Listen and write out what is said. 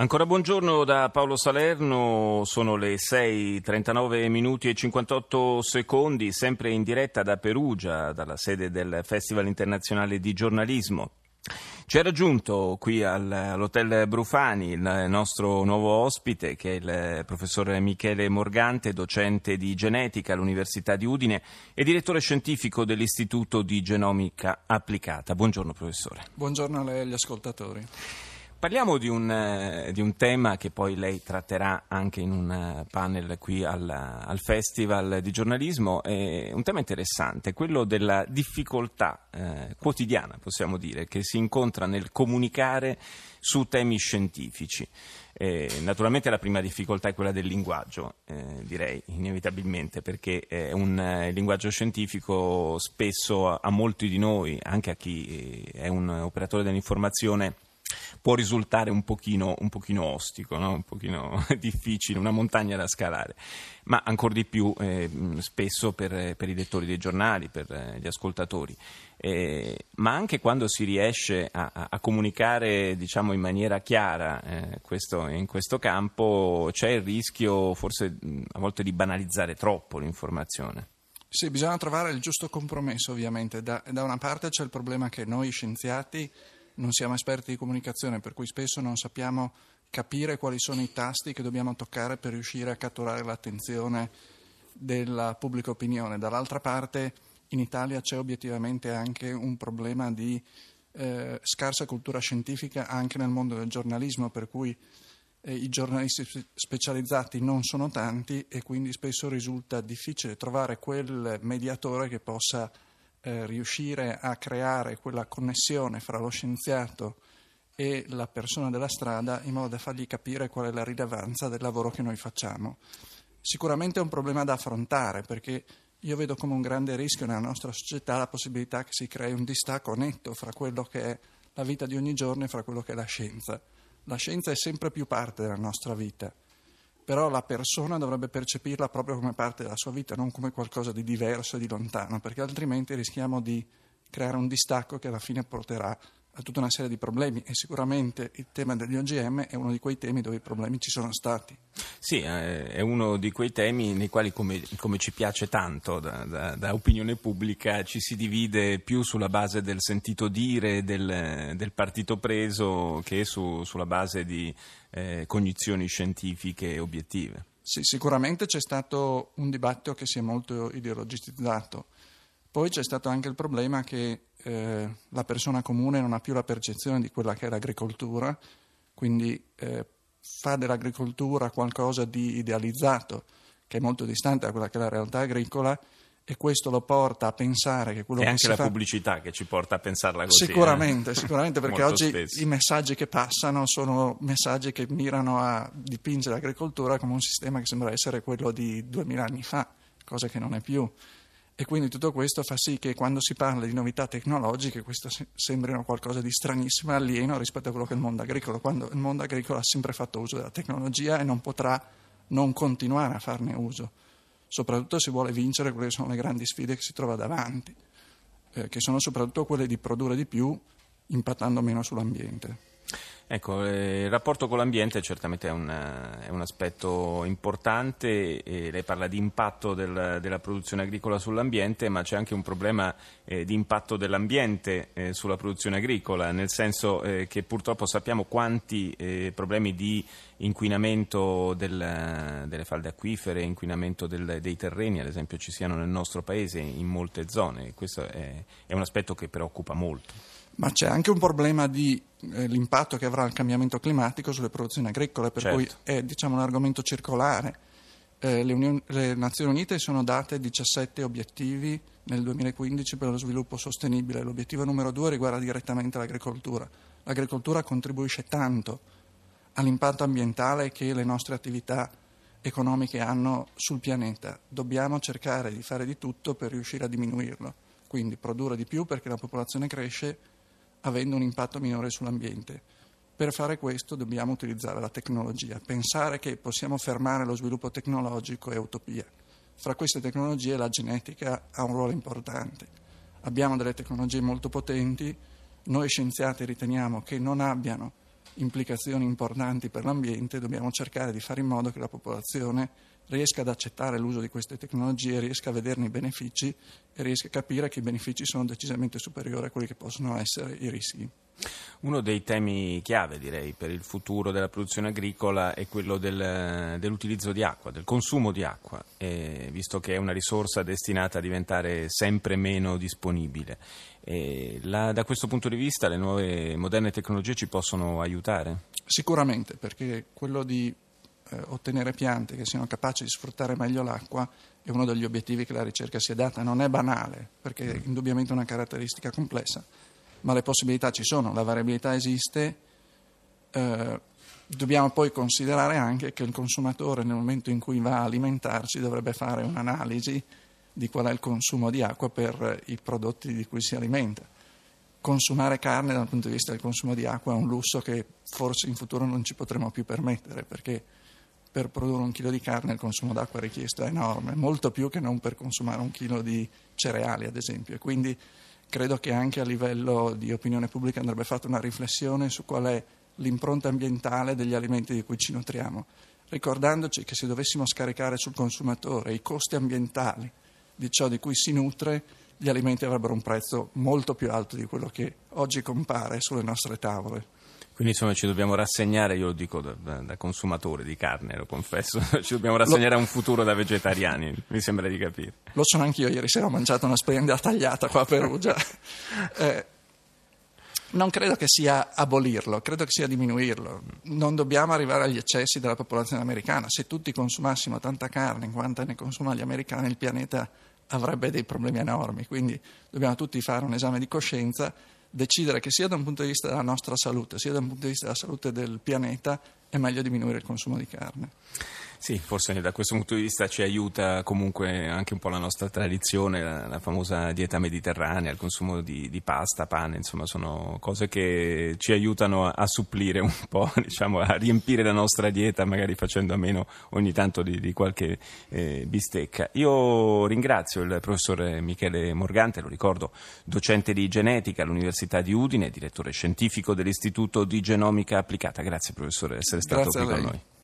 Ancora buongiorno da Paolo Salerno, sono le 6.39 minuti e 58 secondi, sempre in diretta da Perugia, dalla sede del Festival internazionale di giornalismo. Ci è raggiunto qui all'Hotel Brufani il nostro nuovo ospite che è il professor Michele Morgante, docente di genetica all'Università di Udine e direttore scientifico dell'Istituto di Genomica Applicata. Buongiorno professore. Buongiorno a lei e agli ascoltatori. Parliamo di un, eh, di un, tema che poi lei tratterà anche in un eh, panel qui al, al Festival di giornalismo, è un tema interessante, quello della difficoltà eh, quotidiana, possiamo dire, che si incontra nel comunicare su temi scientifici. Eh, naturalmente la prima difficoltà è quella del linguaggio, eh, direi inevitabilmente, perché eh, un linguaggio scientifico spesso a, a molti di noi, anche a chi è un operatore dell'informazione, può risultare un pochino, un pochino ostico, no? un pochino difficile, una montagna da scalare, ma ancora di più eh, spesso per, per, i lettori dei giornali, per eh, gli ascoltatori. Eh, ma anche quando si riesce a, a comunicare diciamo, in maniera chiara eh, questo, in questo campo c'è il rischio forse a volte di banalizzare troppo l'informazione. Sì, bisogna trovare il giusto compromesso ovviamente. Da, da una parte c'è il problema che noi scienziati non siamo esperti di comunicazione, per cui spesso non sappiamo capire quali sono i tasti che dobbiamo toccare per riuscire a catturare l'attenzione della pubblica opinione. Dall'altra parte in Italia c'è obiettivamente anche un problema di eh, scarsa cultura scientifica anche nel mondo del giornalismo, per cui eh, i giornalisti specializzati non sono tanti e quindi spesso risulta difficile trovare quel mediatore che possa eh, riuscire a creare quella connessione fra lo scienziato e la persona della strada in modo da fargli capire qual è la rilevanza del lavoro che noi facciamo. Sicuramente è un problema da affrontare perché io vedo come un grande rischio nella nostra società la possibilità che si crei un distacco netto fra quello che è la vita di ogni giorno e fra quello che è la scienza. La scienza è sempre più parte della nostra vita però la persona dovrebbe percepirla proprio come parte della sua vita, non come qualcosa di diverso e di lontano, perché altrimenti rischiamo di creare un distacco che alla fine porterà a tutta una serie di problemi e sicuramente il tema degli OGM è uno di quei temi dove i problemi ci sono stati. Sì, eh, è uno di quei temi nei quali, come, come ci piace tanto da, da, da, opinione pubblica, ci si divide più sulla base del sentito dire del, del partito preso che su, sulla base di eh, cognizioni scientifiche obiettive. Sì, sicuramente c'è stato un dibattito che si è molto ideologizzato. Poi c'è stato anche il problema che eh, la persona comune non ha più la percezione di quella che è l'agricoltura, quindi eh, fa dell'agricoltura qualcosa di idealizzato, che è molto distante da quella che è la realtà agricola e questo lo porta a pensare che quello è che anche la fa... pubblicità che ci porta a pensarla così. Sicuramente, eh? sicuramente perché oggi spesso. i messaggi che passano sono messaggi che mirano a dipingere l'agricoltura come un sistema che sembra essere quello di duemila anni fa, cosa che non è più. E quindi tutto questo fa sì che quando si parla di novità tecnologiche questo sembrino qualcosa di stranissimo e alieno rispetto a quello che è il mondo agricolo, quando il mondo agricolo ha sempre fatto uso della tecnologia e non potrà non continuare a farne uso soprattutto se vuole vincere quelle che sono le grandi sfide che si trova davanti, eh, che sono soprattutto quelle di produrre di più impattando meno sull'ambiente. Ecco, eh, il rapporto con l'ambiente certamente è un, è un aspetto importante, e lei parla di impatto del, della produzione agricola sull'ambiente, ma c'è anche un problema eh, di impatto dell'ambiente eh, sulla produzione agricola, nel senso eh, che purtroppo sappiamo quanti eh, problemi di inquinamento del, delle falde acquifere, inquinamento del, dei terreni, ad esempio, ci siano nel nostro paese in molte zone. Questo è, è un aspetto che preoccupa molto. Ma c'è anche un problema di eh, l'impatto che avrà il cambiamento climatico sulle produzioni agricole, per certo. cui è diciamo, un argomento circolare. Eh, le, Unioni, le, Nazioni Unite sono date 17 obiettivi nel 2015 per lo sviluppo sostenibile. L'obiettivo numero due riguarda direttamente l'agricoltura. L'agricoltura contribuisce tanto all'impatto ambientale che le nostre attività economiche hanno sul pianeta. Dobbiamo cercare di fare di tutto per riuscire a diminuirlo, quindi produrre di più perché la popolazione cresce avendo un impatto minore sull'ambiente. Per fare questo dobbiamo utilizzare la tecnologia. Pensare che possiamo fermare lo sviluppo tecnologico è utopia. Fra queste tecnologie la genetica ha un ruolo importante. Abbiamo delle tecnologie molto potenti, noi scienziati riteniamo che non abbiano implicazioni importanti per l'ambiente, dobbiamo cercare di fare in modo che la popolazione riesca ad accettare l'uso di queste tecnologie, riesca a vederne i benefici e riesca a capire che i benefici sono decisamente superiori a quelli che possono essere i rischi. Uno dei temi chiave, direi, per il futuro della produzione agricola è quello del, dell'utilizzo di acqua, del consumo di acqua, eh, visto che è una risorsa destinata a diventare sempre meno disponibile. Eh, la, da questo punto di vista le nuove moderne tecnologie ci possono aiutare? Sicuramente, perché quello di eh, ottenere piante che siano capaci di sfruttare meglio l'acqua è uno degli obiettivi che la ricerca si è data. Non è banale, perché è indubbiamente una caratteristica complessa, ma le possibilità ci sono, la variabilità esiste. Eh, dobbiamo poi considerare anche che il consumatore nel momento in cui va a alimentarsi dovrebbe fare un'analisi di qual è il consumo di acqua per i prodotti di cui si alimenta. Consumare carne dal punto di vista del consumo di acqua è un lusso che forse in futuro non ci potremo più permettere perché per produrre un chilo di carne il consumo d'acqua richiesto è enorme, molto più che non per consumare un chilo di cereali, ad esempio. Quindi credo che anche a livello di opinione pubblica andrebbe fatta una riflessione su qual è l'impronta ambientale degli alimenti di cui ci nutriamo, ricordandoci che se dovessimo scaricare sul consumatore i costi ambientali di ciò di cui si nutre, gli alimenti avrebbero un prezzo molto più alto di quello che oggi compare sulle nostre tavole. Quindi insomma ci dobbiamo rassegnare, io lo dico da, da, consumatore di carne, lo confesso, ci dobbiamo rassegnare lo, a un futuro da vegetariani, mi sembra di capire. Lo sono anch'io, ieri sera ho mangiato una splendida tagliata qua a Perugia. eh, non credo che sia abolirlo, credo che sia diminuirlo. Non dobbiamo arrivare agli eccessi della popolazione americana. Se tutti consumassimo tanta carne quanta ne consumano gli americani, il pianeta avrebbe dei problemi enormi. Quindi dobbiamo tutti fare un esame di coscienza decidere che sia da un punto di vista della nostra salute, sia da un punto di vista della salute del pianeta, è meglio diminuire il consumo di carne. Sì, forse da questo punto di vista ci aiuta comunque anche un po' la nostra tradizione, la, la famosa dieta mediterranea, il consumo di, di, pasta, pane, insomma sono cose che ci aiutano a, a supplire un po', diciamo, a riempire la nostra dieta, magari facendo a meno ogni tanto di, di qualche eh, bistecca. Io ringrazio il professor Michele Morgante, lo ricordo, docente di genetica all'Università di Udine, direttore scientifico dell'Istituto di Genomica Applicata. Grazie professore di essere stato Grazie qui con noi.